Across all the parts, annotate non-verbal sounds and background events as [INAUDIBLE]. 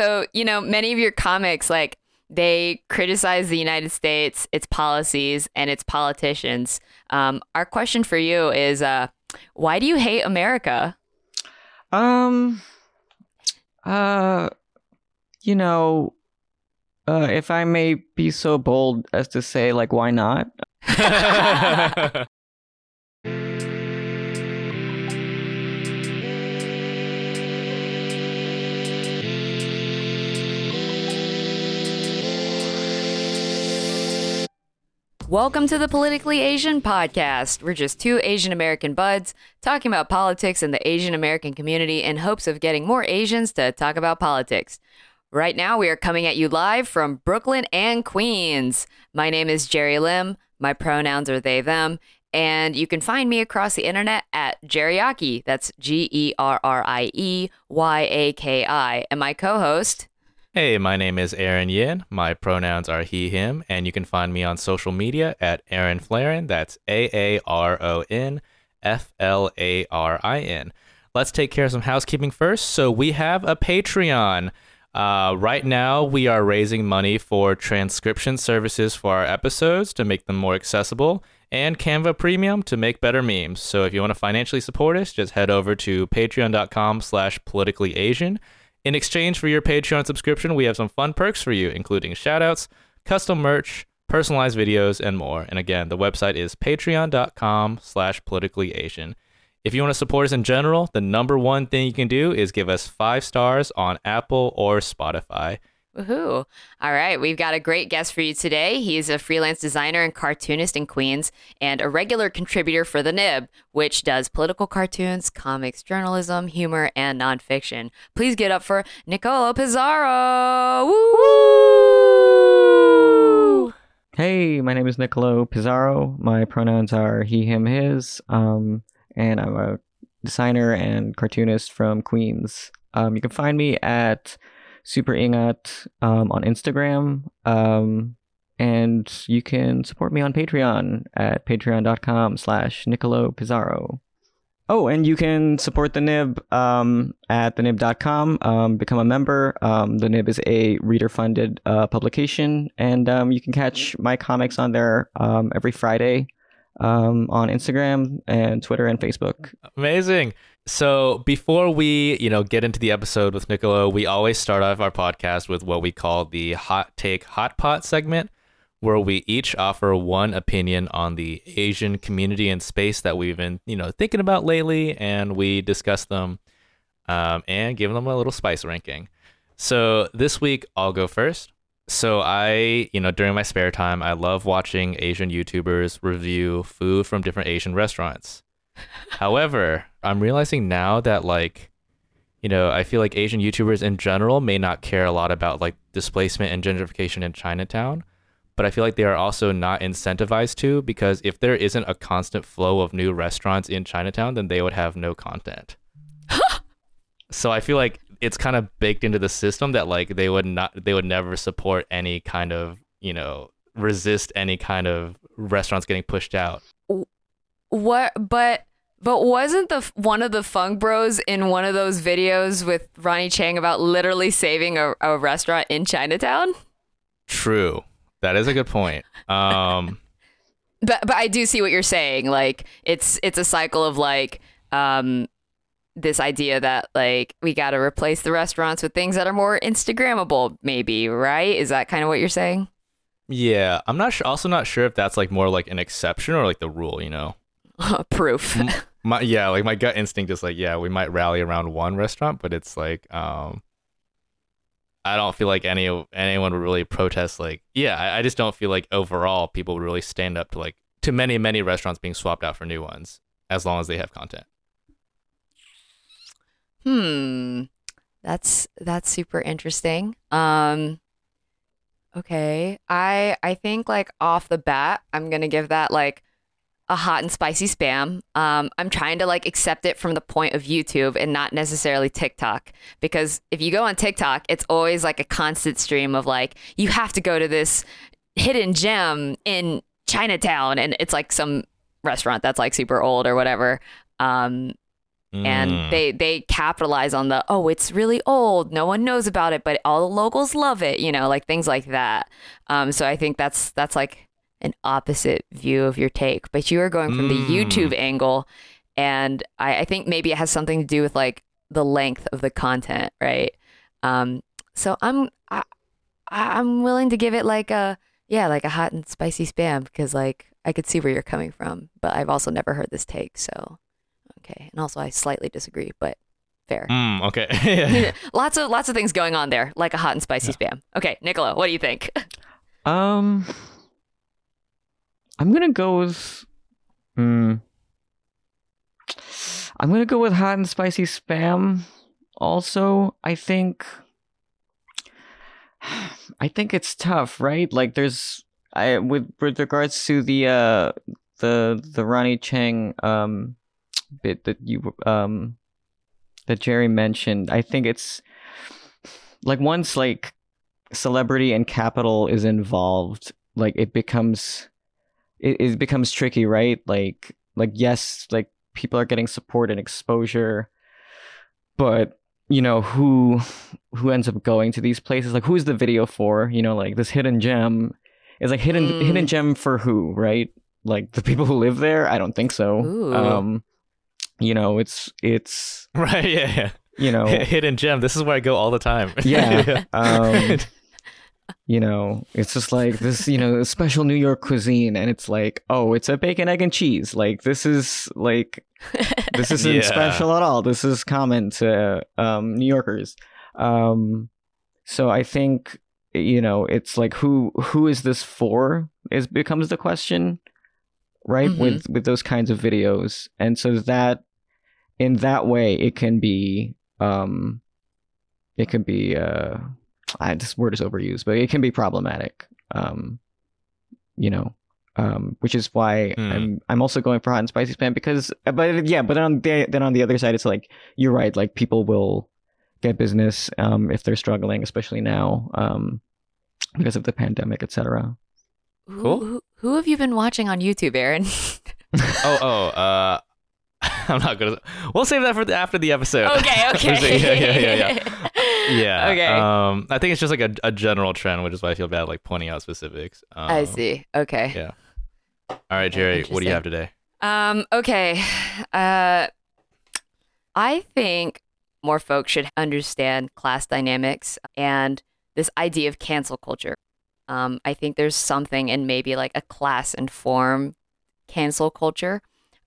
So, you know, many of your comics, like, they criticize the United States, its policies, and its politicians. Um, our question for you is uh, why do you hate America? Um, uh, you know, uh, if I may be so bold as to say, like, why not? [LAUGHS] [LAUGHS] Welcome to the Politically Asian podcast. We're just two Asian American buds talking about politics in the Asian American community in hopes of getting more Asians to talk about politics. Right now, we are coming at you live from Brooklyn and Queens. My name is Gerrie Lim. My pronouns are they, them. And you can find me across the internet at Gerrieyaki. That's G E R R I E Y A K I. And my co host, Hey, my name is Aaron Yin. My pronouns are he, him, and you can find me on social media at Aaron Flarin. That's A A R O N F L A R I N. Let's take care of some housekeeping first. So, we have a Patreon. Uh, right now, we are raising money for transcription services for our episodes to make them more accessible and Canva Premium to make better memes. So, if you want to financially support us, just head over to patreon.com slash politically Asian. In exchange for your Patreon subscription, we have some fun perks for you, including shoutouts, custom merch, personalized videos, and more. And again, the website is patreon.com slash politically Asian. If you want to support us in general, the number one thing you can do is give us five stars on Apple or Spotify. Woohoo. All right, we've got a great guest for you today. He's a freelance designer and cartoonist in Queens and a regular contributor for The Nib, which does political cartoons, comics, journalism, humor, and nonfiction. Please get up for Niccolo Pizarro. Woo! Hey, my name is Niccolo Pizarro. My pronouns are he, him, his. Um, and I'm a designer and cartoonist from Queens. Um, you can find me at Super Ingat um, on Instagram. Um, and you can support me on Patreon at patreon.com slash Niccolo Pizarro. Oh, and you can support the Nib um, at thenib.com. Um, become a member. Um, the Nib is a reader-funded uh, publication, and um, you can catch my comics on there um, every Friday um, on Instagram and Twitter and Facebook. Amazing. So before we, you know, get into the episode with Niccolo, we always start off our podcast with what we call the hot take hot pot segment, where we each offer one opinion on the Asian community and space that we've been, you know, thinking about lately, and we discuss them um, and give them a little spice ranking. So this week I'll go first. So I, you know, during my spare time, I love watching Asian YouTubers review food from different Asian restaurants. However, I'm realizing now that like, you know, I feel like Asian YouTubers in general may not care a lot about like displacement and gentrification in Chinatown, but I feel like they are also not incentivized to because if there isn't a constant flow of new restaurants in Chinatown, then they would have no content. [LAUGHS] so I feel like it's kind of baked into the system that like they would not they would never support any kind of, you know, resist any kind of restaurants getting pushed out. What? But but wasn't the one of the Fung Bros in one of those videos with Ronny Chieng about literally saving a, a restaurant in Chinatown? True. That is a good point. Um [LAUGHS] But but I do see what you're saying. Like it's it's a cycle of like um this idea that like we got to replace the restaurants with things that are more instagrammable maybe, right? Is that kind of what you're saying? Yeah, I'm not sure. Also, not sure if that's like more like an exception or like the rule. You know, [LAUGHS] Proof. my yeah, like my gut instinct is like, yeah, we might rally around one restaurant, but it's like, um, I don't feel like any anyone would really protest. Like, yeah, I, I just don't feel like overall people would really stand up to like to many many restaurants being swapped out for new ones as long as they have content. Hmm. That's that's super interesting. Um okay. I I think like off the bat, I'm going to give that like a hot and spicy spam. Um I'm trying to like accept it from the point of YouTube and not necessarily TikTok because if you go on TikTok, it's always like a constant stream of like you have to go to this hidden gem in Chinatown and it's like some restaurant that's like super old or whatever. Um and Mm. they they capitalize on the oh it's really old no one knows about it but all the locals love it you know like things like that um so i think that's that's like an opposite view of your take but you are going from the Mm. youtube angle and I, I think maybe it has something to do with like the length of the content right? Um so i'm I, I- i'm willing to give it like a yeah like a hot and spicy spam because like i could see where you're coming from but i've also never heard this take so okay. And also i slightly disagree but fair. Mm, okay. [LAUGHS] [LAUGHS] lots of lots of things going on there like a hot and spicy spam. Okay nicola what do you think? [LAUGHS] Um, I'm gonna go with. Hmm. I'm gonna go with hot and spicy spam. Also, I think. [SIGHS] I think it's tough, right? Like, there's I with with regards to the uh the the Ronny Chieng um bit that you um that Gerrie mentioned. I think it's like once like celebrity and capital is involved like it becomes it, it becomes tricky right like like yes like people are getting support and exposure but you know who who ends up going to these places like who's the video for you know like this hidden gem is like hidden Mm. hidden gem for who right like the people who live there i don't think so Ooh. um you know it's it's [LAUGHS] right. Yeah. Yeah. you know Hidden gem. This is where I go all the time. Yeah, [LAUGHS] um, you know, it's just like this, you know, special New York cuisine, and it's like, oh, it's a bacon, egg, and cheese. Like this is like this [LAUGHS] isn't Yeah. special at all. This is common to um, New Yorkers. Um, so I think you know, it's like who who is this for? Is becomes the question, right? Mhm. With with those kinds of videos, and so that in that way, it can be um, it can be uh, I, this word is overused, but it can be problematic. Um, you know, um, which is why Hmm. I'm I'm also going for hot and spicy spam because, but yeah, but on the then on the other side, it's like you're right. Like people will get business um, if they're struggling, especially now um, because of the pandemic, etc. Who- Cool. Who, who have you been watching on YouTube, Aaron? [LAUGHS] [LAUGHS] oh, oh, uh, [LAUGHS] I'm not gonna. We'll save that for the, after the episode. okay, okay. yeah, yeah, yeah, yeah. Yeah. [LAUGHS] Okay. Um, I think it's just like a, a general trend, which is why I feel bad like pointing out specifics. Um, I see. Okay. Yeah. All right, Gerrie, what do you have today? Um, okay. [SIGHS] Uh, I think more folks should understand class dynamics and this idea of cancel culture. Um, I think there's something in maybe like a class informed cancel culture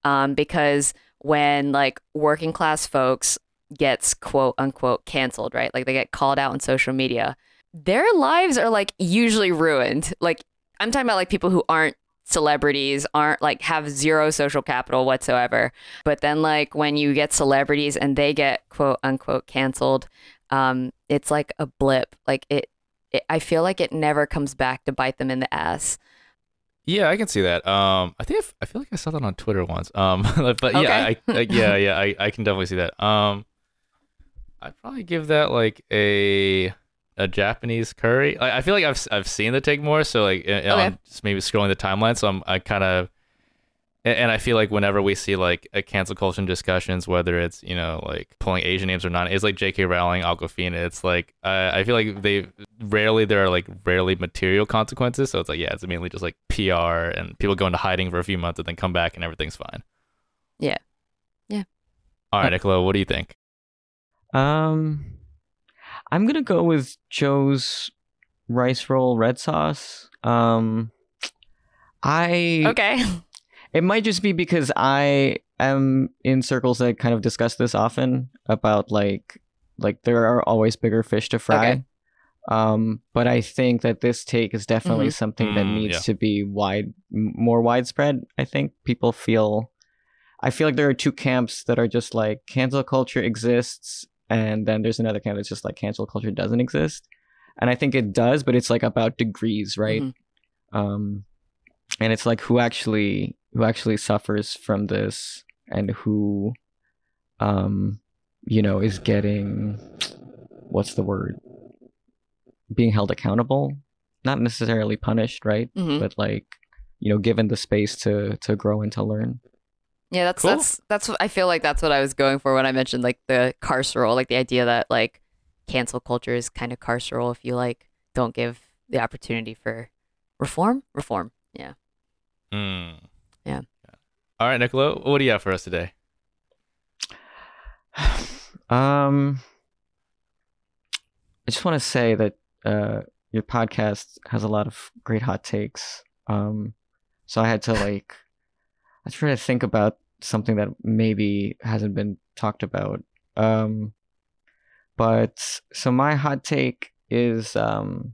um, because when like working class folks gets quote unquote canceled, right? Like they get called out on social media, their lives are like usually ruined. Like I'm talking about like people who aren't celebrities aren't like have zero social capital whatsoever but then like when you get celebrities and they get quote unquote canceled um it's like a blip like it, it i feel like it never comes back to bite them in the ass Yeah, I can see that. Um, I think I've, I feel like I saw that on Twitter once. Um, [LAUGHS] but yeah, Okay. I, I, yeah, yeah, I, I can definitely see that. Um, I'd probably give that like a a Japanese curry. Like, I feel like I've I've seen the take more, so like Okay. I'm just maybe scrolling the timeline, so I'm I kind of. And I feel like whenever we see like a cancel culture discussions, whether it's you know like pulling Asian names or not, it's like J.K. Rowling, Awkwafina. It's like uh, I feel like they rarely there are like rarely material consequences. So it's like yeah, it's mainly just like PR and people go into hiding for a few months and then come back and everything's fine. Yeah. Yeah. All right, Nicola, what do you think? Um, I'm gonna go with Joe's rice roll red sauce. Um, I okay It might just be because I am in circles that kind of discuss this often about like like there are always bigger fish to fry. Okay. Um, but I think that this take is definitely something that Mm, needs yeah. to be wide, more widespread. I think people feel, I feel like there are two camps that are just like cancel culture exists, and then there's another camp that's just like cancel culture doesn't exist, and I think it does, but it's like about degrees, right? Mhm. um and it's like who actually who actually suffers from this and who um you know is getting what's the word being held accountable not necessarily punished right Mhm. but like you know given the space to to grow and to learn Yeah, that's Cool. that's that's what I feel like that's what I was going for when I mentioned like the carceral, like the idea that like cancel culture is kind of carceral if you like don't give the opportunity for reform. Reform. Yeah. Mm. Yeah. All right, Niccolo, what do you have for us today? [SIGHS] um, I just want to say that uh, your podcast has a lot of great hot takes. Um, so I had to like, I was trying to think about something that maybe hasn't been talked about. Um, but so my hot take is, um,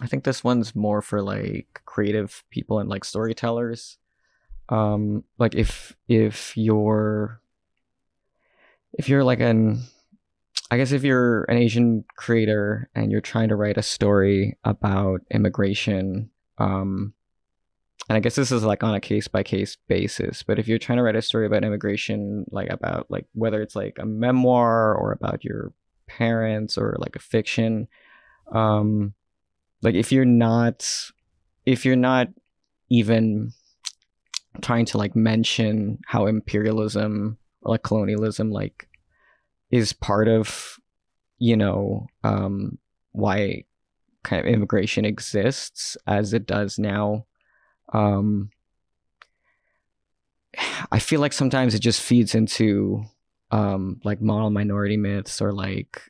I think this one's more for like creative people and like storytellers. Um, like if if you're if you're like an I guess if you're an Asian creator and you're trying to write a story about immigration, um, and I guess this is like on a case by case basis, but if you're trying to write a story about immigration, like about like whether it's like a memoir or about your parents or like a fiction, um, like if you're not, if you're not even trying to like mention how imperialism or like colonialism like is part of you know um why kind of immigration exists as it does now um i feel like sometimes it just feeds into um like model minority myths or like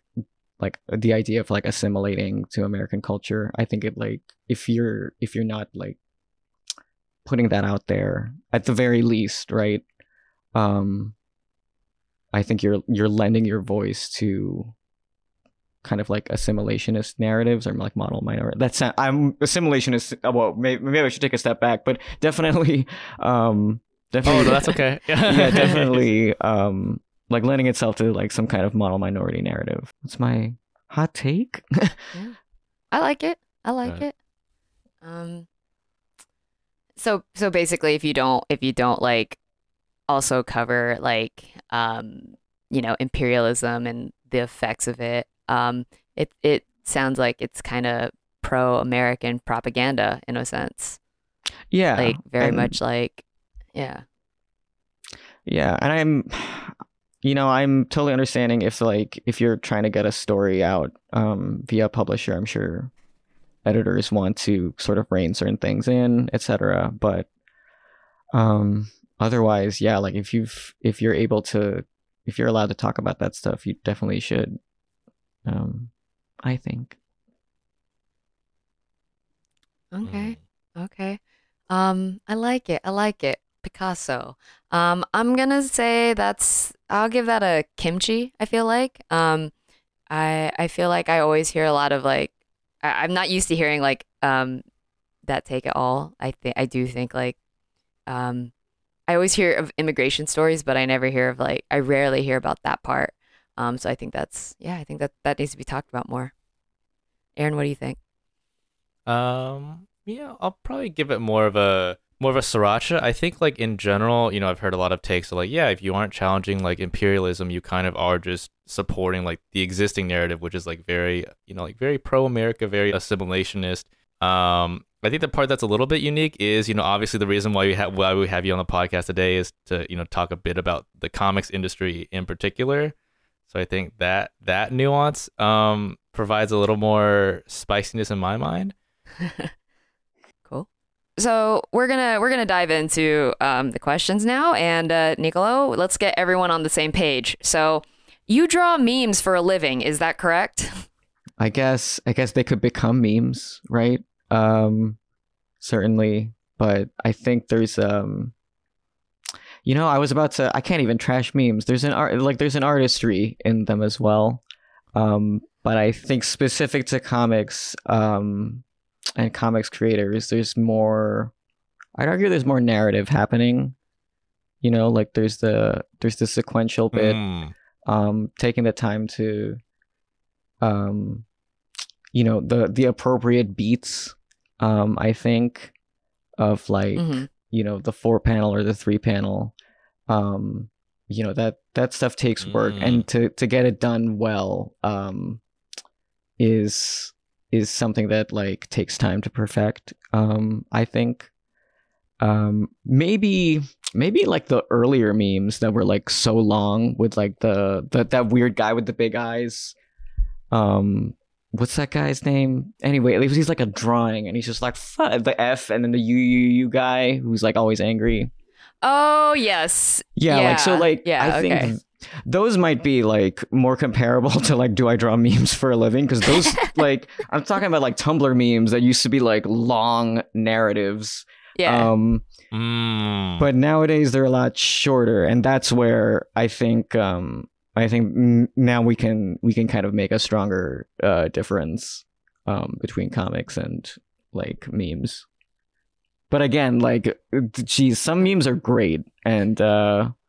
like the idea of like assimilating to american culture. I think it like if you're if you're not like putting that out there at the very least right um I think you're you're lending your voice to kind of like assimilationist narratives or like model minority. That's I'm assimilationist. Well, maybe, maybe I should take a step back, but [LAUGHS] definitely, um, Oh, definitely, no, that's okay. [LAUGHS] yeah, [LAUGHS] definitely, um, like lending itself to like some kind of model minority narrative. That's my hot take. I like it. I like Right. it. Um so so basically if you don't if you don't like also cover like um you know imperialism and the effects of it um it it sounds like it's kind of pro American propaganda in a sense yeah, like very and- much like yeah Yeah, and I'm [SIGHS] you know, I'm totally understanding if like if you're trying to get a story out um via publisher, I'm sure editors want to sort of rein certain things in, etc. But um otherwise, yeah, like if you've if you're able to if you're allowed to talk about that stuff, you definitely should. Um I think. okay Okay. Um, I like it. I like it. Picasso. Um, I'm gonna say that's I'll give that a kimchi, I feel like. Um, I I feel like I always hear a lot of like I, I'm not used to hearing like um that take it all. I think I do think like um I always hear of immigration stories, but I never hear of like I rarely hear about that part. Um, so I think that's yeah, I think that that needs to be talked about more. Aaron, what do you think? Um, yeah, I'll probably give it more of a more of a sriracha. I think like in general, you know, I've heard a lot of takes of like, yeah, if you aren't challenging like imperialism, you kind of are just supporting like the existing narrative, which is like very, you know, like very pro America, very assimilationist. Um, I think the part that's a little bit unique is, you know, obviously the reason why we have why we have you on the podcast today is to, you know, talk a bit about the comics industry in particular. So I think that that nuance um provides a little more spiciness in my mind. [LAUGHS] cool. So we're gonna we're gonna dive into um, the questions now, and uh, Niccolo, let's get everyone on the same page. So you draw memes for a living, is that correct? I guess I guess they could become memes, right? Um certainly, but I think there's um you know, I was about to I can't even trash memes. There's an art like there's an artistry in them as well. Um but I think specific to comics um and comics creators, there's more I'd argue there's more narrative happening. You know, like there's the there's the sequential bit Mm. um, taking the time to, um, you know, the the appropriate beats. Um, I think of like Mhm. You know the four panel or the three panel. Um, you know that that stuff takes work, Mm. and to to get it done well, um, is is something that like takes time to perfect. Um, I think. um maybe maybe like the earlier memes that were like so long with like the, the that weird guy with the big eyes um what's that guy's name anyway at least he's like a drawing and he's just like Fuck, the f and then the u u u guy who's like always angry Oh yes. yeah, like so like yeah, i think okay. th- those might be like more comparable to like do i draw memes for a living because those [LAUGHS] like i'm talking about like tumblr memes that used to be like long narratives Yeah. um Mm. but nowadays they're a lot shorter and that's where i think um i think n- now we can we can kind of make a stronger uh difference um between comics and like memes but again like geez some memes are great and uh [LAUGHS]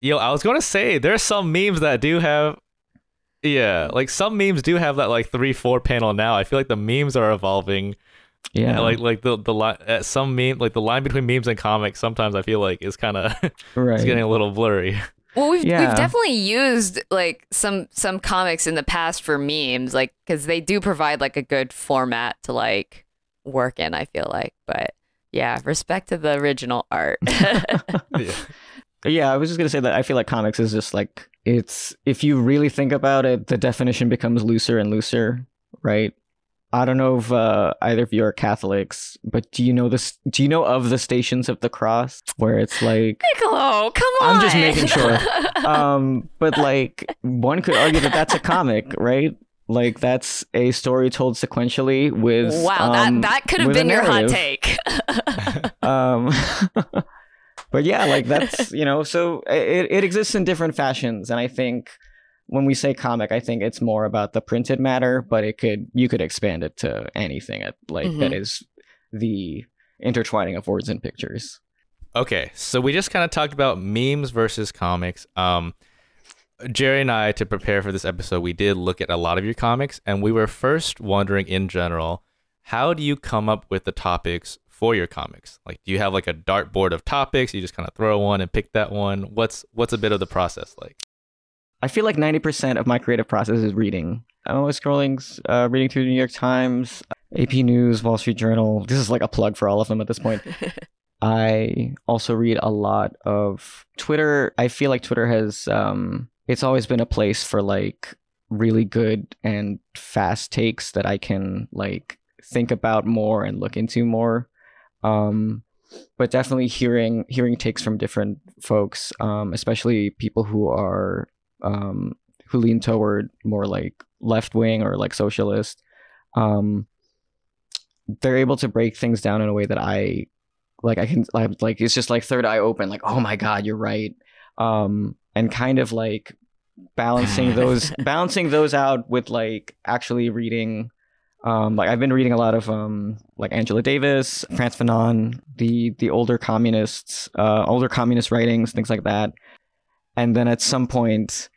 Yo, I was gonna say there's some memes that do have, yeah, like some memes do have that like three four panel now. I feel like the memes are evolving. yeah like like the the line uh, some meme like the line between memes and comics. Sometimes I feel like is kind of [LAUGHS] right it's getting a little blurry. [LAUGHS] Well, we've Yeah. we've definitely used like some some comics in the past for memes, like because they do provide like a good format to like work in. I feel like, but yeah, respect to the original art. [LAUGHS] yeah. Yeah, I was just gonna say that I feel like comics is just like it's if you really think about it, the definition becomes looser and looser, right? I don't know if uh, either of you are Catholics, but do you know this? Do you know of the Stations of the Cross, where it's like, Niccolo, come on! I'm just making sure. [LAUGHS] um, but like one could argue that that's a comic, right? Like that's a story told sequentially with wow, um, that that could have been your hot take. [LAUGHS] um [LAUGHS] but yeah like that's you know so it, it exists in different fashions and i think when we say comic i think it's more about the printed matter but it could you could expand it to anything at, like that Mhm. is the intertwining of words and pictures Okay, so we just kind of talked about memes versus comics. Um, Gerrie and I, to prepare for this episode, we did look at a lot of your comics, and we were first wondering in general, how do you come up with the topics for your comics? Like, do you have like a dartboard of topics? You just kind of throw one and pick that one. What's what's a bit of the process like? I feel like 90% of my creative process is reading i'm always scrolling uh, reading through the new york times ap news wall street journal this is like a plug for all of them at this point [LAUGHS] I also read a lot of Twitter. I feel like Twitter has um it's always been a place for like really good and fast takes that I can like think about more and look into more. Um but definitely hearing hearing takes from different folks, um especially people who are um who lean toward more like left wing or like socialist. Um they're able to break things down in a way that I like I can like, like it's just like third eye open like oh my god you're right um and kind of like balancing those [LAUGHS] balancing those out with like actually reading um like I've been reading a lot of um like Angela Davis, Frantz Fanon, the the older communists, uh older communist writings, things like that. And then at some point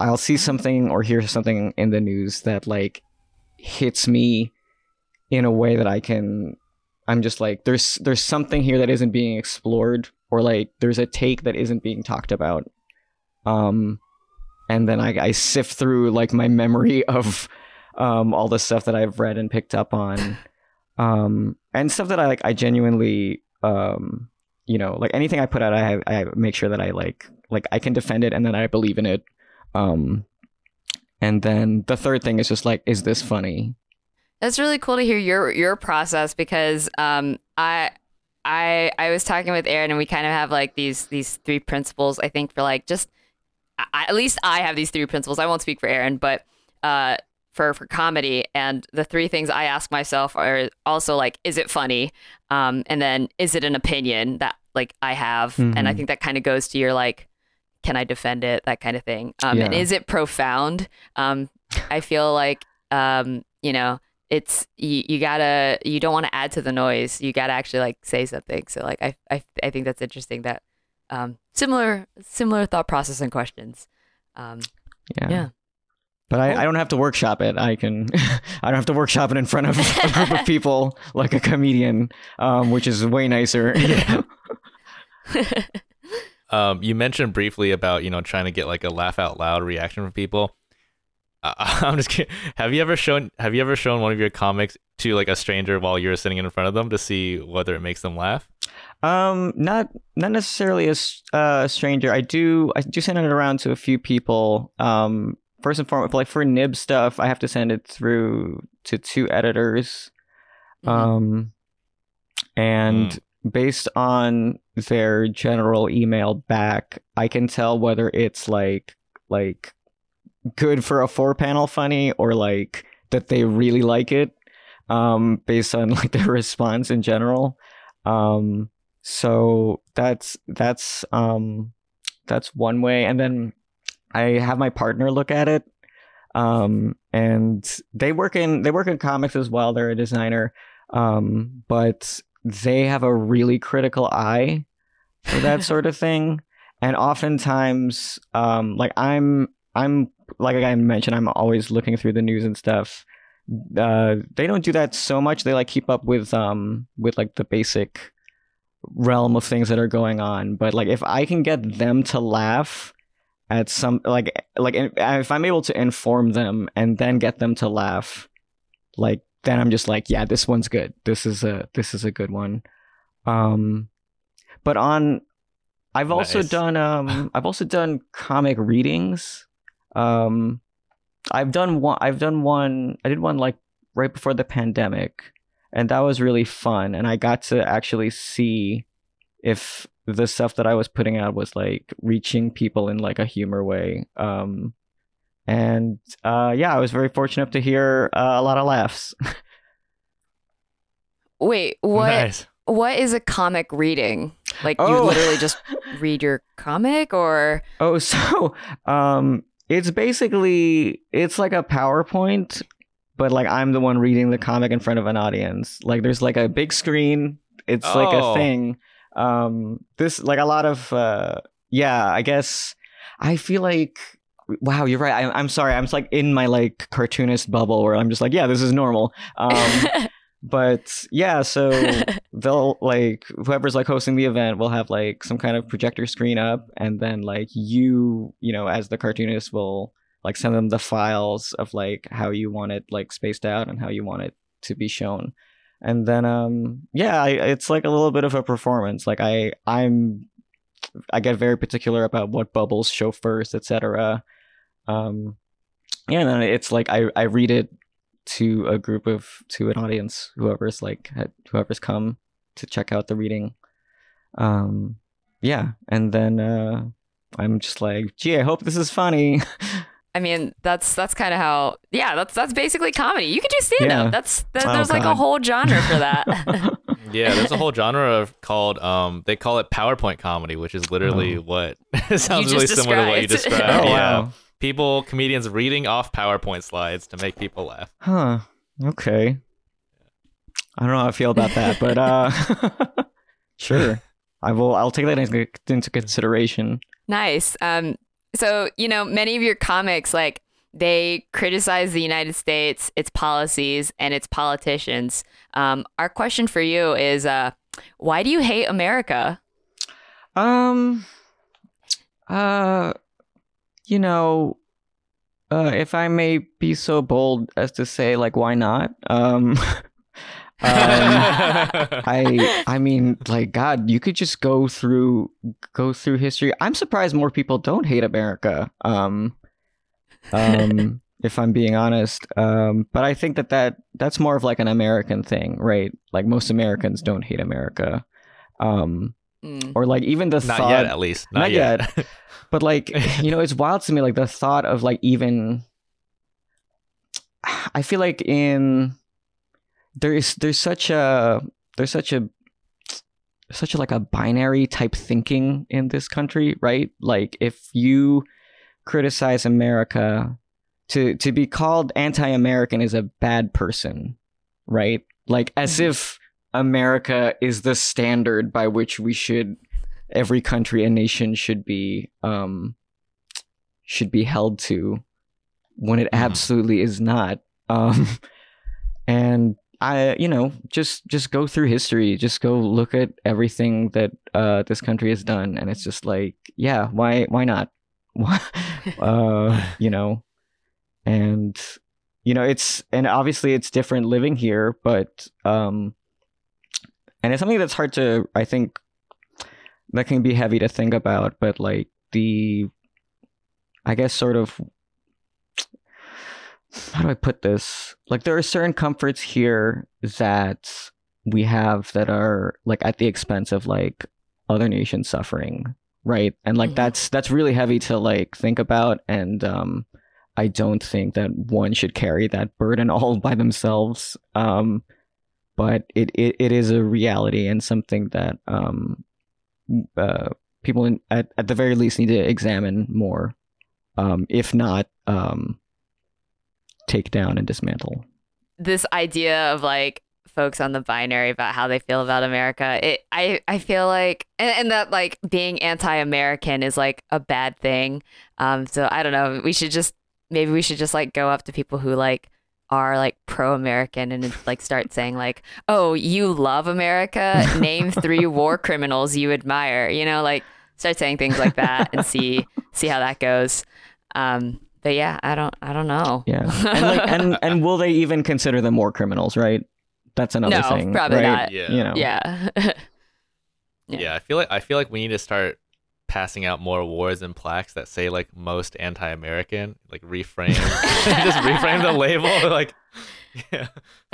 I'll see something or hear something in the news that like hits me in a way that I can I'm just like there's there's something here that isn't being explored or like there's a take that isn't being talked about. Um and then I, I sift through like my memory [LAUGHS] of um all the stuff that I've read and picked up on. Um and stuff that I like I genuinely um you know, like anything I put out I I make sure that I like like I can defend it and then I believe in it. Um and then the third thing is just like is this funny? That's really cool to hear your your process because um I I I was talking with Aaron and we kind of have like these these three principles I think for like just I, at least I have these three principles. I won't speak for Aaron, but uh for for comedy and the three things I ask myself are also like is it funny? Um and then is it an opinion that like I have? And I Mhm. think that kind of goes to your like can I defend it? That kind of thing. Um and is it profound? Um I feel like um you know it's you, you gotta you don't want to add to the noise you gotta actually like say something so like i i, I think that's interesting that um similar similar thought process and questions um Yeah. yeah But I, I don't have to workshop it. I can [LAUGHS] I don't have to workshop it in front of a group of people like a comedian, um, which is way nicer. [LAUGHS] Yeah. [LAUGHS] Um, you mentioned briefly about you know trying to get like a laugh out loud reaction from people. Uh, [LAUGHS] I'm just kidding. Have you ever shown Have you ever shown one of your comics to like a stranger while you're sitting in front of them to see whether it makes them laugh? Um, not not necessarily a uh, stranger. I do I do send it around to a few people. Um, first and foremost, like for nib stuff, I have to send it through to two editors. Mhm. Um, and based on their general email back, I can tell whether it's like like good for a four panel funny or like that they really like it. Um, based on [LAUGHS] like their response in general. Um, so that's that's um that's one way, and then I have my partner look at it. Um, and they work in they work in comics as well. They're a designer um, but they have a really critical eye for that sort of thing. [LAUGHS] And oftentimes um, like i'm i'm like i mentioned i'm always looking through the news and stuff. Uh, they don't do that so much. They like keep up with um with like the basic realm of things that are going on. But like if i can get them to laugh at some like like if i'm able to inform them and then get them to laugh like then I'm just like, yeah, this one's good. This is a this is a good one. Um, but on, I've also done um, [LAUGHS] I've also done comic readings. Um, I've done one. I've done one. I did one like right before the pandemic, and that was really fun. And I got to actually see if the stuff that I was putting out was like reaching people in like a humor way. Um, and uh, yeah, I was very fortunate to hear uh, a lot of laughs. Wait, what? Nice. What is a comic reading? Like you Oh. literally [LAUGHS] just read your comic, or Oh, [LAUGHS] so um, it's basically it's like a PowerPoint, but like I'm the one reading the comic in front of an audience. Like there's like a big screen. It's like a Oh. thing. Um, this like a lot of uh, yeah. I guess I feel like wow, you're right. I, I'm sorry. I'm just like in my like cartoonist bubble where I'm just like yeah, this is normal. Um, [LAUGHS] but yeah, so [LAUGHS] they'll like whoever's like hosting the event will have like some kind of projector screen up and then like you you know as the cartoonist will like send them the files of like how you want it like spaced out and how you want it to be shown and then um yeah I, it's like a little bit of a performance like i i'm i get very particular about what bubbles show first etc um yeah and then it's like i i read it to a group of to an audience whoever's like whoever's come to check out the reading um yeah and then uh i'm just like gee i hope this is funny [LAUGHS] I mean, that's that's kind of how. Yeah, that's that's basically comedy. You could do stand up. Yeah. That's that, Oh, there's like a whole genre for that. [LAUGHS] Yeah, there's a whole genre of called um they call it PowerPoint comedy, which is literally Oh. what [LAUGHS] sounds just really similar to what you described. described. oh yeah. wow People comedians reading off PowerPoint slides to make people laugh. huh okay i don't know how i feel about that but uh [LAUGHS] sure i will i'll take that into into consideration Nice. Um, so you know, many of your comics, like they criticize the United States, its policies, and its politicians. Um, our question for you is, uh, why do you hate America? Um, uh, you know, uh, if I may be so bold as to say, like, why not? Um, [LAUGHS] um, [LAUGHS] I, I mean, like, God, you could just go through, go through history. I'm surprised more people don't hate America. Um, um, [LAUGHS] if I'm being honest. Um, but I think that that that's more of like an American thing, right? Like most Americans don't hate America. Um, Mm. or like even the Not thought yet, at least. Not, Not yet. [LAUGHS] but like you know it's wild to me like the thought of like even i feel like in there is there's such a there's such a such a like a binary type thinking in this country right like if you criticize america to to be called anti-american is a bad person right like as Mhm. if america is the standard by which we should every country and nation should be um should be held to when it Mhm. absolutely is not. Um [LAUGHS] and i you know just just go through history. Just go look at everything that uh this country has done. And it's just like yeah why why not? [LAUGHS] Uh [LAUGHS] you know? And you know it's and obviously it's different living here but um and it's something that's hard to i think that can be heavy to think about but like the i guess sort of how do i put this? Like there are certain comforts here that we have that are like at the expense of like other nations suffering right? And like Mhm. that's that's really heavy to like think about and um i don't think that one should carry that burden all [LAUGHS] by themselves. Um but it it, it is a reality and something that um uh people in, at, at the very least need to examine more um if not um take down and dismantle this idea of like folks on the binary about how they feel about America. It I I feel like and, and that like being anti-American is like a bad thing. Um so I don't know, we should just maybe we should just like go up to people who like are like pro-American and like start saying like, "Oh, you love America? Name [LAUGHS] 3 war criminals you admire." You know, like start saying things like that and see see how that goes. Um but yeah, I don't I don't know. Yeah, and like, and and will they even consider them war criminals? Right. That's another No, thing. probably right? not. Yeah. You know. yeah. [LAUGHS] yeah. Yeah. I feel like I feel like we need to start passing out more awards and plaques that say like most anti-American, like reframe, [LAUGHS] [LAUGHS] just reframe the label, [LAUGHS] like yeah.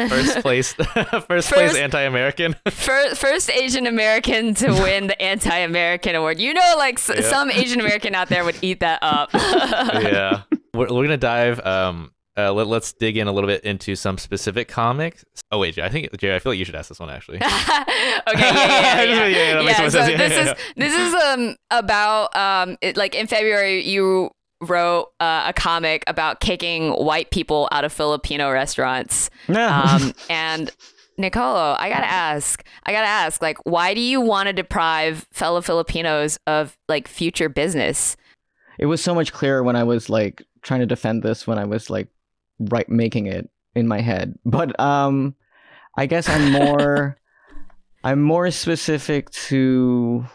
first place, first, place anti-American. first, first Asian American to win the anti-American award. You know, like s- Yeah. some Asian American out there would eat that up. yeah, we're, we're gonna dive. Um, uh, let, let's dig in a little bit into some specific comics. Oh wait, Gerrie, I think Gerrie, I feel like you should ask this one actually. [LAUGHS] okay, yeah, yeah, yeah. [LAUGHS] Yeah, yeah, that makes more so sense. Yeah, this yeah, is yeah. [LAUGHS] this is um about um it, like in February you wrote uh, a comic about kicking white people out of Filipino restaurants. Um, and Niccolo, I gotta ask, I gotta ask, like, why do you want to deprive fellow Filipinos of like future business? it was so much clearer when I was like trying to defend this when I was like right making it in my head. But um I guess I'm more [LAUGHS] I'm more specific to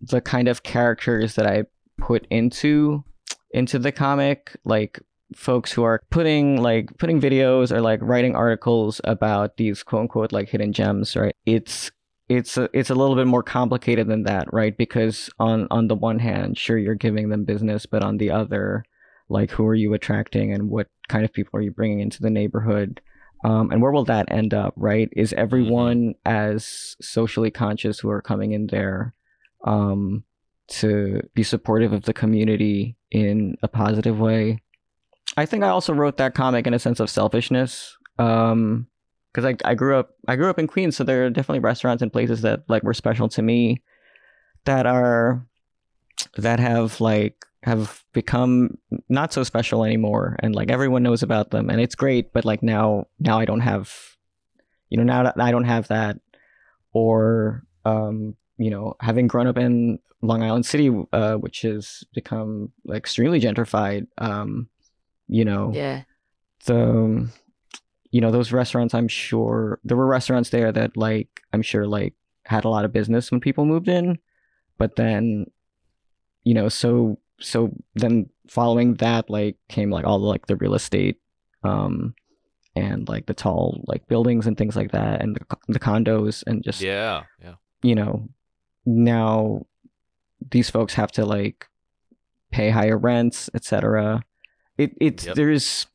the kind of characters that I put into into the comic. Like folks who are putting like putting videos or like writing articles about these quote unquote like hidden gems right? It's it's a, it's a little bit more complicated than that right? Because on on the one hand sure you're giving them business but on the other like who are you attracting and what kind of people are you bringing into the neighborhood. Um, and where will that end up right? Is everyone as socially conscious who are coming in there um, to be supportive of the community in a positive way? I think i also wrote that comic in a sense of selfishness um, because I, I grew up I grew up in Queens, so there are definitely restaurants and places that like were special to me that are that have like have become not so special anymore and like everyone knows about them and it's great but like now now I don't have you know now that I don't have that or um you know having grown up in Long Island City uh which has become like extremely gentrified um you know Yeah. the you know those restaurants i'm sure there were restaurants there that like i'm sure like had a lot of business when people moved in but then you know so so then following that like came like all the, like the real estate um and like the tall like buildings and things like that and the, the condos and just yeah, yeah. you know now these folks have to like pay higher rents etc it it's Yep. there's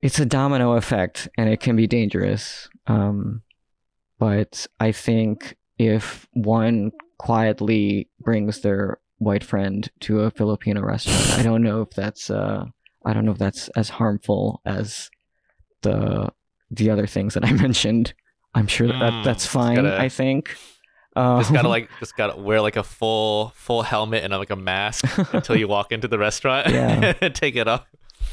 it's a domino effect and it can be dangerous um but i think if one quietly brings their white friend to a filipino restaurant i don't know if that's uh i don't know if that's as harmful as the the other things that i [LAUGHS] mentioned i'm sure that, Mm, that's fine gotta- i think um, Just gotta like, just gotta wear like a full, full helmet and like a mask [LAUGHS] until you walk into the restaurant. Yeah. [LAUGHS] and take it off.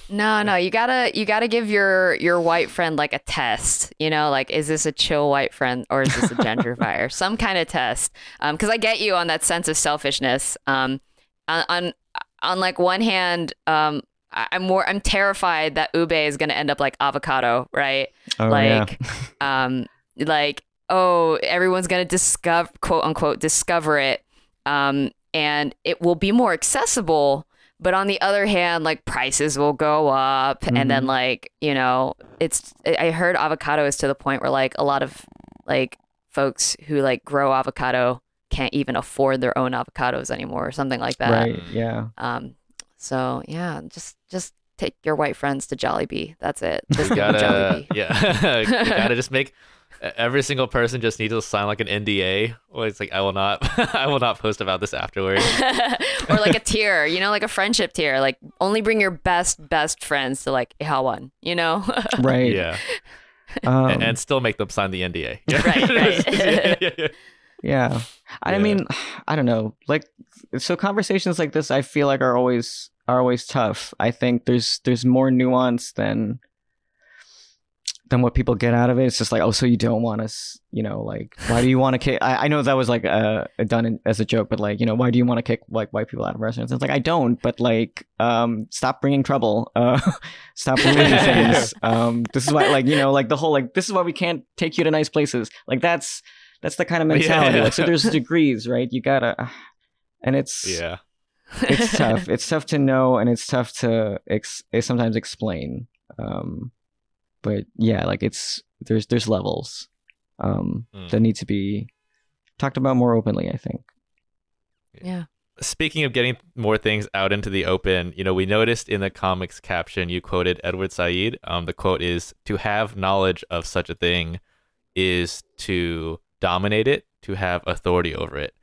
No, no, you gotta you gotta give your your white friend like a test. You know, like is this a chill white friend or is this a gentrifier? [LAUGHS] Some kind of test. Um, because I get you on that sense of selfishness. Um, on on, on like one hand, um, I'm more I'm terrified that ube is gonna end up like avocado, right? oh, yeah. like [LAUGHS] um like oh everyone's gonna discover quote unquote discover it um and it will be more accessible but on the other hand, like prices will go up, and then Mhm. like you know, it's I I heard avocado is to the point where like a lot of like folks who like grow avocado can't even afford their own avocados anymore, or something like that. right. Yeah. Um, so yeah, just just take your white friends to Jollibee. That's it. Just You gotta, Jollibee. [LAUGHS] yeah, [LAUGHS] you gotta just make every single person just needs to sign like an NDA. Or it's like I will not, [LAUGHS] I will not post about this afterwards. [LAUGHS] or like a tier, you know, like a friendship tier. Like only bring your best best friends to like Ihawan, you know? [LAUGHS] Right. Yeah, Um, and, and still make them sign the NDA. Yeah. Right, right. yeah, yeah, yeah. Yeah. I Yeah. mean, I don't know. Like so conversations like this I feel like are always are always tough. I think there's there's more nuance than than what people get out of it. It's just like, oh, so you don't want us, you know, like why do you want to kick I, I know that was like uh done in, as a joke, but like, you know, why do you want to kick like white people out of restaurants? It's like I don't, but like um stop bringing trouble. Uh [LAUGHS] stop ruining [LAUGHS] things. Um this is why like, you know, like the whole like this is why we can't take you to nice places. Like that's that's the kind of Yeah. mentality. Like so there's degrees, right? You gotta [SIGHS] and it's Yeah. it's [LAUGHS] tough. It's tough to know, and it's tough to ex- eh, sometimes explain. Um, but yeah, like it's there's there's levels um, Mm. that need to be talked about more openly. I think. yeah. Speaking of getting more things out into the open, you know, we noticed in the comics caption you quoted Edward Said. Um, the quote is To have knowledge of such a thing is to dominate it, to have authority over it.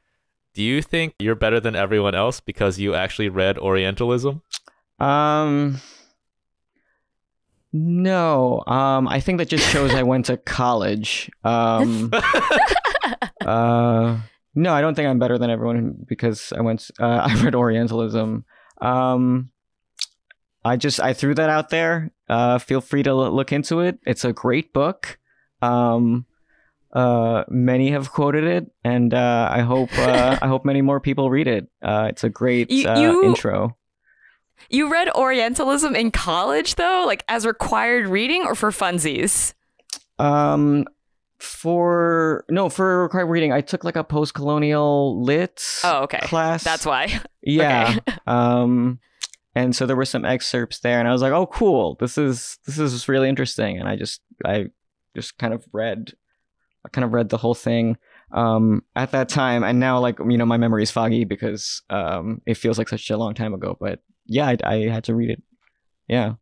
Do you think you're better than everyone else because you actually read Orientalism? Um. No, um, I think that just shows I went to college. Um, [LAUGHS] uh, no, I don't think I'm better than everyone because I went. Uh, [LAUGHS] I read Orientalism. Um, I just I threw that out there. Uh, feel free to l- look into it. It's a great book. Um, uh, many have quoted it, and uh, I hope uh, I hope many more people read it. Uh, it's a great You- uh, you- intro. You read Orientalism in college though, like as required reading or for funsies? Um, for no for required reading, I took like a post-colonial lit Oh, okay. class. That's why. [LAUGHS] yeah. Okay. um, and so there were some excerpts there, and I was like, "Oh, cool! This is this is really interesting." And I just I just kind of read, I kind of read the whole thing um at that time and now like you know my memory is foggy because um it feels like such a long time ago but yeah i, I had to read it yeah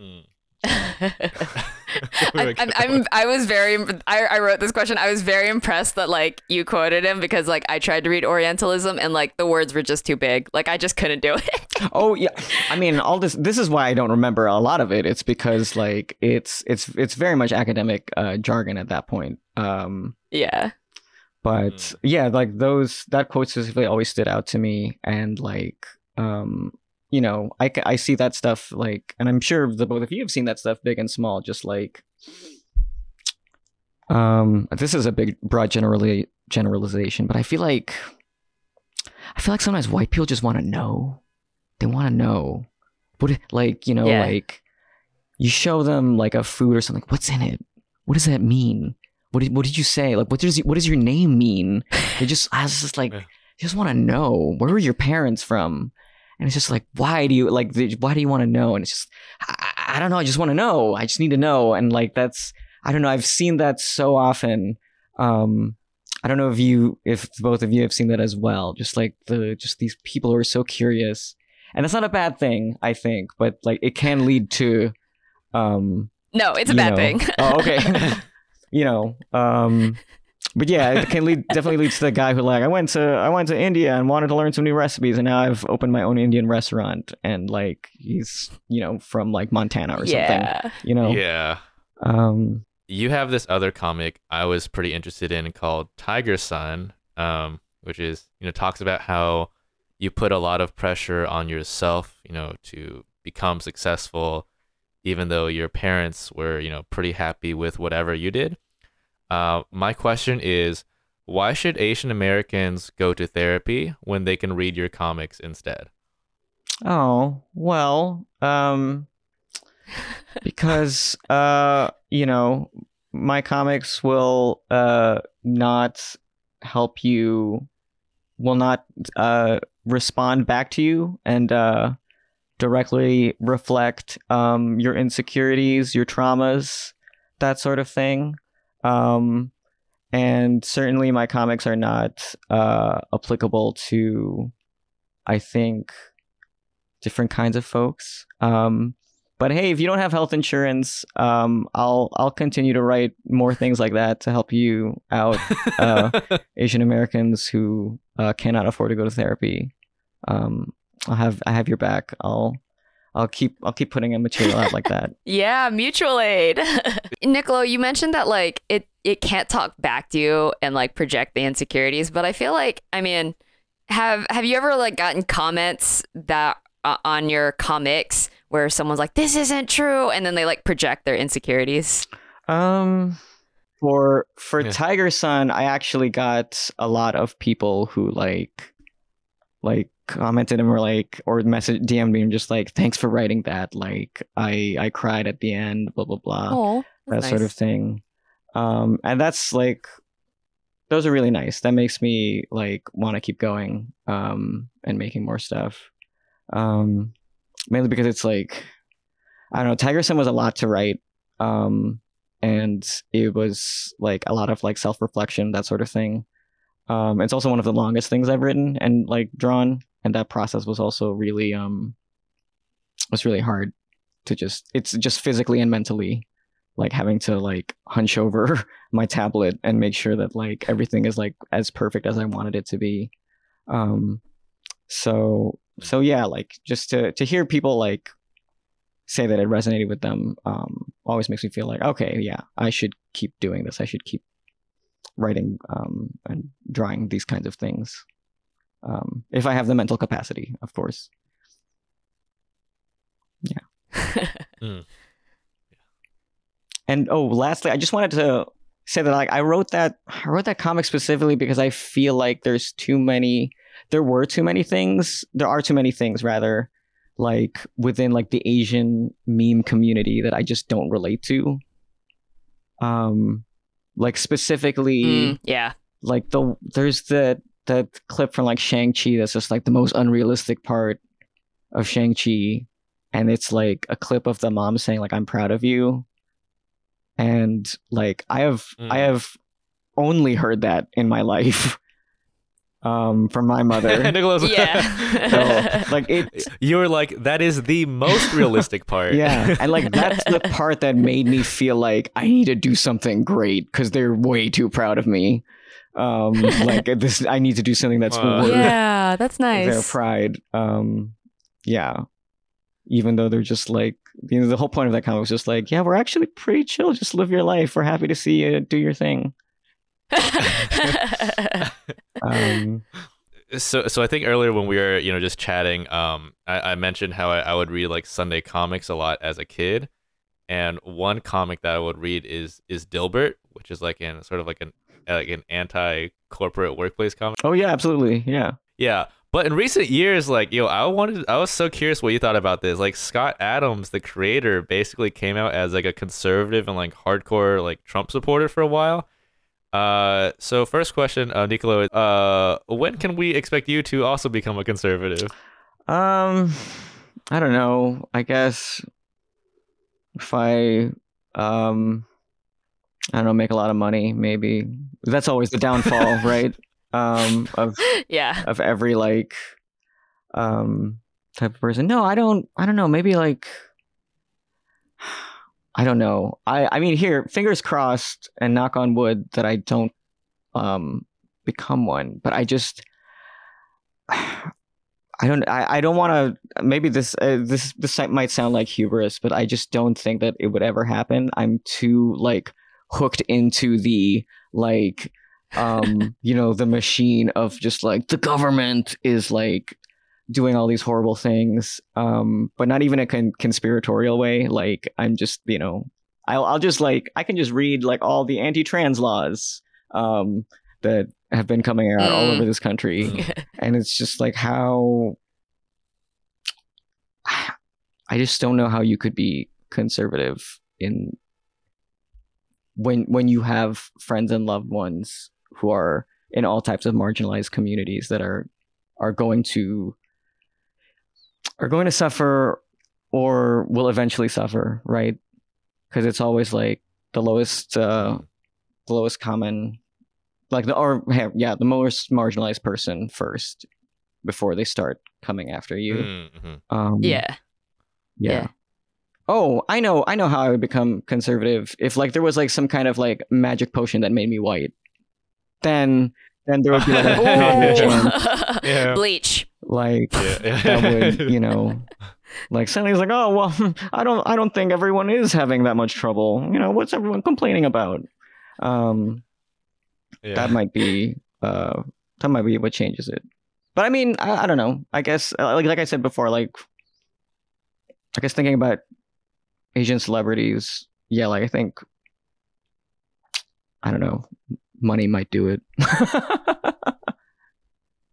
Mm. [LAUGHS] [LAUGHS] I, I'm, I'm, I was very, I, I wrote this question. I was very impressed that like you quoted him because like I tried to read Orientalism and like the words were just too big. Like I just couldn't do it. [LAUGHS] Oh yeah, I mean all this. This is why I don't remember a lot of it. It's because like it's it's it's very much academic uh, jargon at that point. Um, yeah. but Mm. yeah, like those that quote specifically always stood out to me, and like um, you know, I, I see that stuff like, and I'm sure the both of you have seen that stuff, big and small, just like. Um, this is a big broad generally generalization, but I feel like I feel like sometimes white people just want to know. They want to know what, like you know, Yeah. like you show them like a food or something. What's in it? What does that mean? What did, what did you say? Like, what does what does your name mean? They just I was just like, Yeah. you just want to know where were your parents from, and it's just like, why do you like? Why do you want to know? And it's just, I, I don't know. I just want to know. I just need to know. And like that's, I don't know. I've seen that so often. Um, I don't know if you, if both of you have seen that as well. Just like the, just these people who are so curious, and that's not a bad thing, I think, but like it can lead to, um, No, it's a bad know- thing. oh, okay. [LAUGHS] [LAUGHS] you know, um, but yeah, it can lead definitely leads to the guy who like I went to I went to India and wanted to learn some new recipes, and now I've opened my own Indian restaurant, and like he's you know from like Montana or something, you know. Yeah. Um, You have this other comic I was pretty interested in called Tiger Sun, um, which is you know talks about how you put a lot of pressure on yourself, you know, to become successful, even though your parents were you know pretty happy with whatever you did. Uh, my question is, why should Asian Americans go to therapy when they can read your comics instead? oh well, um, because uh, you know, my comics will uh not help you will not uh respond back to you and uh, directly reflect um, your insecurities, your traumas, that sort of thing. Um, and certainly, my comics are not uh, applicable to, I think, different kinds of folks. Um, but hey, if you don't have health insurance, um, I'll I'll continue to write more things like that to help you out, uh, [LAUGHS] Asian Americans who uh, cannot afford to go to therapy. Um, I'll have I have your back. I'll I'll keep I'll keep putting a material out like that. [LAUGHS] Yeah, mutual aid. [LAUGHS] Niccolo, you mentioned that like it it can't talk back to you and like project the insecurities, but I feel like I mean, have have you ever like gotten comments that uh, on your comics where someone's like, "This isn't true," and then they like project their insecurities. Um, for for Yeah. Tiger Sun, I actually got a lot of people who like like commented and were like or message DM'd me and just like, "Thanks for writing that." Like, I I cried at the end. Blah blah blah. Oh, that sort of thing. Um, and that's like those are really nice. That makes me like want to keep going um, and making more stuff. Um, mainly because it's like I don't know. Tiger Sun was a lot to write, um, and it was like a lot of like self reflection, that sort of thing. Um, it's also one of the longest things I've written and like drawn, and that process was also really um, was really hard to just. It's just physically and mentally like having to like hunch over [LAUGHS] my tablet and make sure that like everything is like as perfect as I wanted it to be. Um so so yeah, like just to to hear people like say that it resonated with them um always makes me feel like okay, yeah, I should keep doing this. I should keep writing um and drawing these kinds of things. Um if I have the mental capacity, of course. Yeah. [LAUGHS] And oh, lastly, I just wanted to say that like I wrote that I wrote that comic specifically because I feel like there's too many there were too many things. There are too many things rather like within like the Asian meme community that I just don't relate to. Um like specifically Mm, yeah. like the there's the the clip from like Shang-Chi that's just like the most unrealistic part of Shang-Chi and it's like a clip of the mom saying like I'm proud of you and like I have I Mm. have only heard that in my life [LAUGHS] um from my mother [LAUGHS] Niccolo, Yeah. [LAUGHS] so like it you were like, that is the most realistic part. yeah and like that's the part that made me feel like I need to do something great cuz they're way too proud of me um like [LAUGHS] this I need to do something that's Wow. worth yeah, that's nice their pride. Um, yeah, even though they're just like, you know, the whole point of that comic was just like, yeah, we're actually pretty chill. Just live your life. We're happy to see you do your thing. [LAUGHS] Um, so so I think earlier when we were you know just chatting, um, I, I mentioned how I, I would read like Sunday comics a lot as a kid, and one comic that I would read is is Dilbert, which is like an sort of like an like an anti corporate workplace comic. oh yeah, absolutely. Yeah. Yeah. But in recent years, like, yo, I wanted, I was so curious what you thought about this. Like, Scott Adams, the creator, basically came out as like a conservative and like hardcore like Trump supporter for a while. Uh, so first question, uh, Niccolo, uh, when can we expect you to also become a conservative? Um, I don't know. I guess if I, um, I don't know, make a lot of money, maybe that's always the downfall, [LAUGHS] right? Um, of yeah. of every like um type of person. No, I don't I don't know, maybe like [SIGHS] I don't know. I I mean here, fingers crossed and knock on wood that I don't um become one, but I just [SIGHS] I don't I, I don't want to maybe this uh, this this might sound like hubris, but I just don't think that it would ever happen. I'm too like hooked into the like um [LAUGHS] you know the machine of just like the government is like doing all these horrible things um but not even a con- conspiratorial way like i'm just you know I'll, I'll just like i can just read like all the anti-trans laws um that have been coming out all Mm. over this country [LAUGHS] and it's just like how [SIGHS] i just don't know how you could be conservative in when when you have friends and loved ones who are in all types of marginalized communities that are are going to are going to suffer or will eventually suffer, right? Because it's always like the lowest uh, the lowest common like the or yeah the most marginalized person first before they start coming after you. Mm-hmm. Um, Yeah. yeah. Yeah. Oh, I know. I know how I would become conservative. If like there was like some kind of like magic potion that made me white, then then there would be like, a [LAUGHS] [LAUGHS] Yeah. Bleach. like Yeah. [LAUGHS] that would you know like suddenly it's like oh well I don't I don't think everyone is having that much trouble. You know what's everyone complaining about? Um, Yeah. that might be uh that might be what changes it. But I mean I, I don't know. I guess uh, like like I said before, like I guess thinking about Asian celebrities, yeah, like I think I don't know, money might do it. [LAUGHS]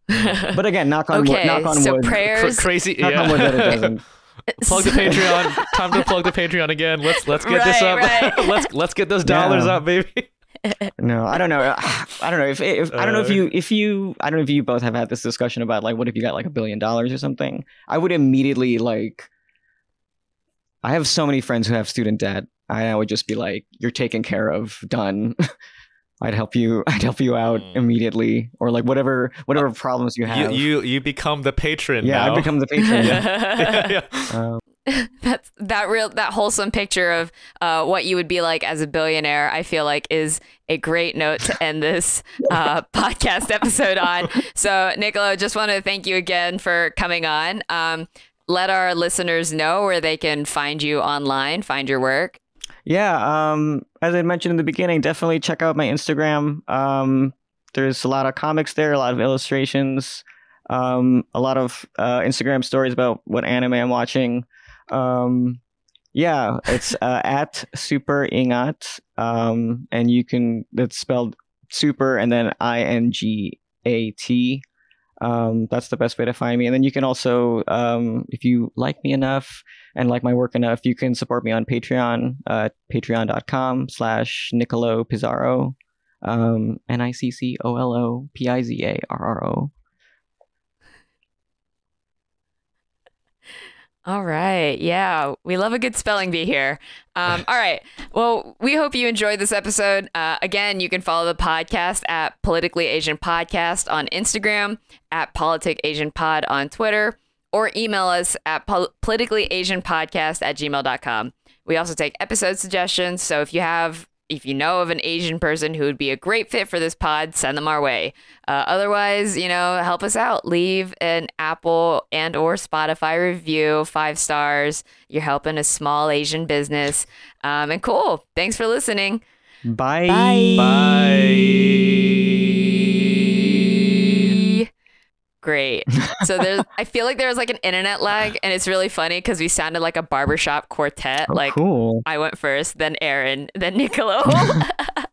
but again, knock on wood. okay, Knock on so wood. Cra- prayers. crazy. knock yeah. on wood that it doesn't. [LAUGHS] plug the Patreon. Time to plug the Patreon again. Let's let's get this up. Right, right. [LAUGHS] let's let's get those dollars Yeah. up, baby. No, I don't know. [SIGHS] I don't know if, if I don't know if Uh. you if you I don't know if you both have had this discussion about like what if you got like a billion dollars or something. I would immediately like. I have so many friends who have student debt. I would just be like, "You're taken care of, done." [LAUGHS] I'd help you. I'd help you out Mm. immediately, or like whatever whatever problems you You have. you you become the patron. yeah, now. I become the [LAUGHS] patron. yeah, yeah. [LAUGHS] Um, That's that real that wholesome picture of uh, what you would be like as a billionaire. I feel like is a great note to end this uh, podcast episode on. So, Niccolo, just want to thank you again for coming on. Um, let our listeners know where they can find you online, find your work. Yeah, um, as I mentioned in the beginning, definitely check out my Instagram. Um, there's a lot of comics there, a lot of illustrations, um, a lot of uh, Instagram stories about what anime I'm watching. Um, yeah, it's uh, [LAUGHS] at Super Ingat, um, and you can that's spelled super and then I N G A T. Um, that's the best way to find me. And then you can also, um, if you like me enough, and like my work enough, you can support me on Patreon, uh, patreon.com slash Niccolo Pizarro, um, N-I-C-C-O-L-O-P-I-Z-A-R-R-O. All right. Yeah. We love a good spelling bee here. Um, all right. Well, we hope you enjoyed this episode. Uh, again, you can follow the podcast at Politically Asian Podcast on Instagram, at Politic Asian Pod on Twitter, or email us at pol- politicallyasianpodcast at gmail.com. We also take episode suggestions. So if you have if you know of an Asian person who would be a great fit for this pod, send them our way. Uh, otherwise, you know, help us out. Leave an Apple and or Spotify review, five stars. You're helping a small Asian business. Um, and cool. Thanks for listening. Bye. Bye. Great. So there's, I feel like there was like an internet lag, and it's really funny because we sounded like a barbershop quartet. Oh, like cool. I went first, then Aaron, then Niccolo. [LAUGHS]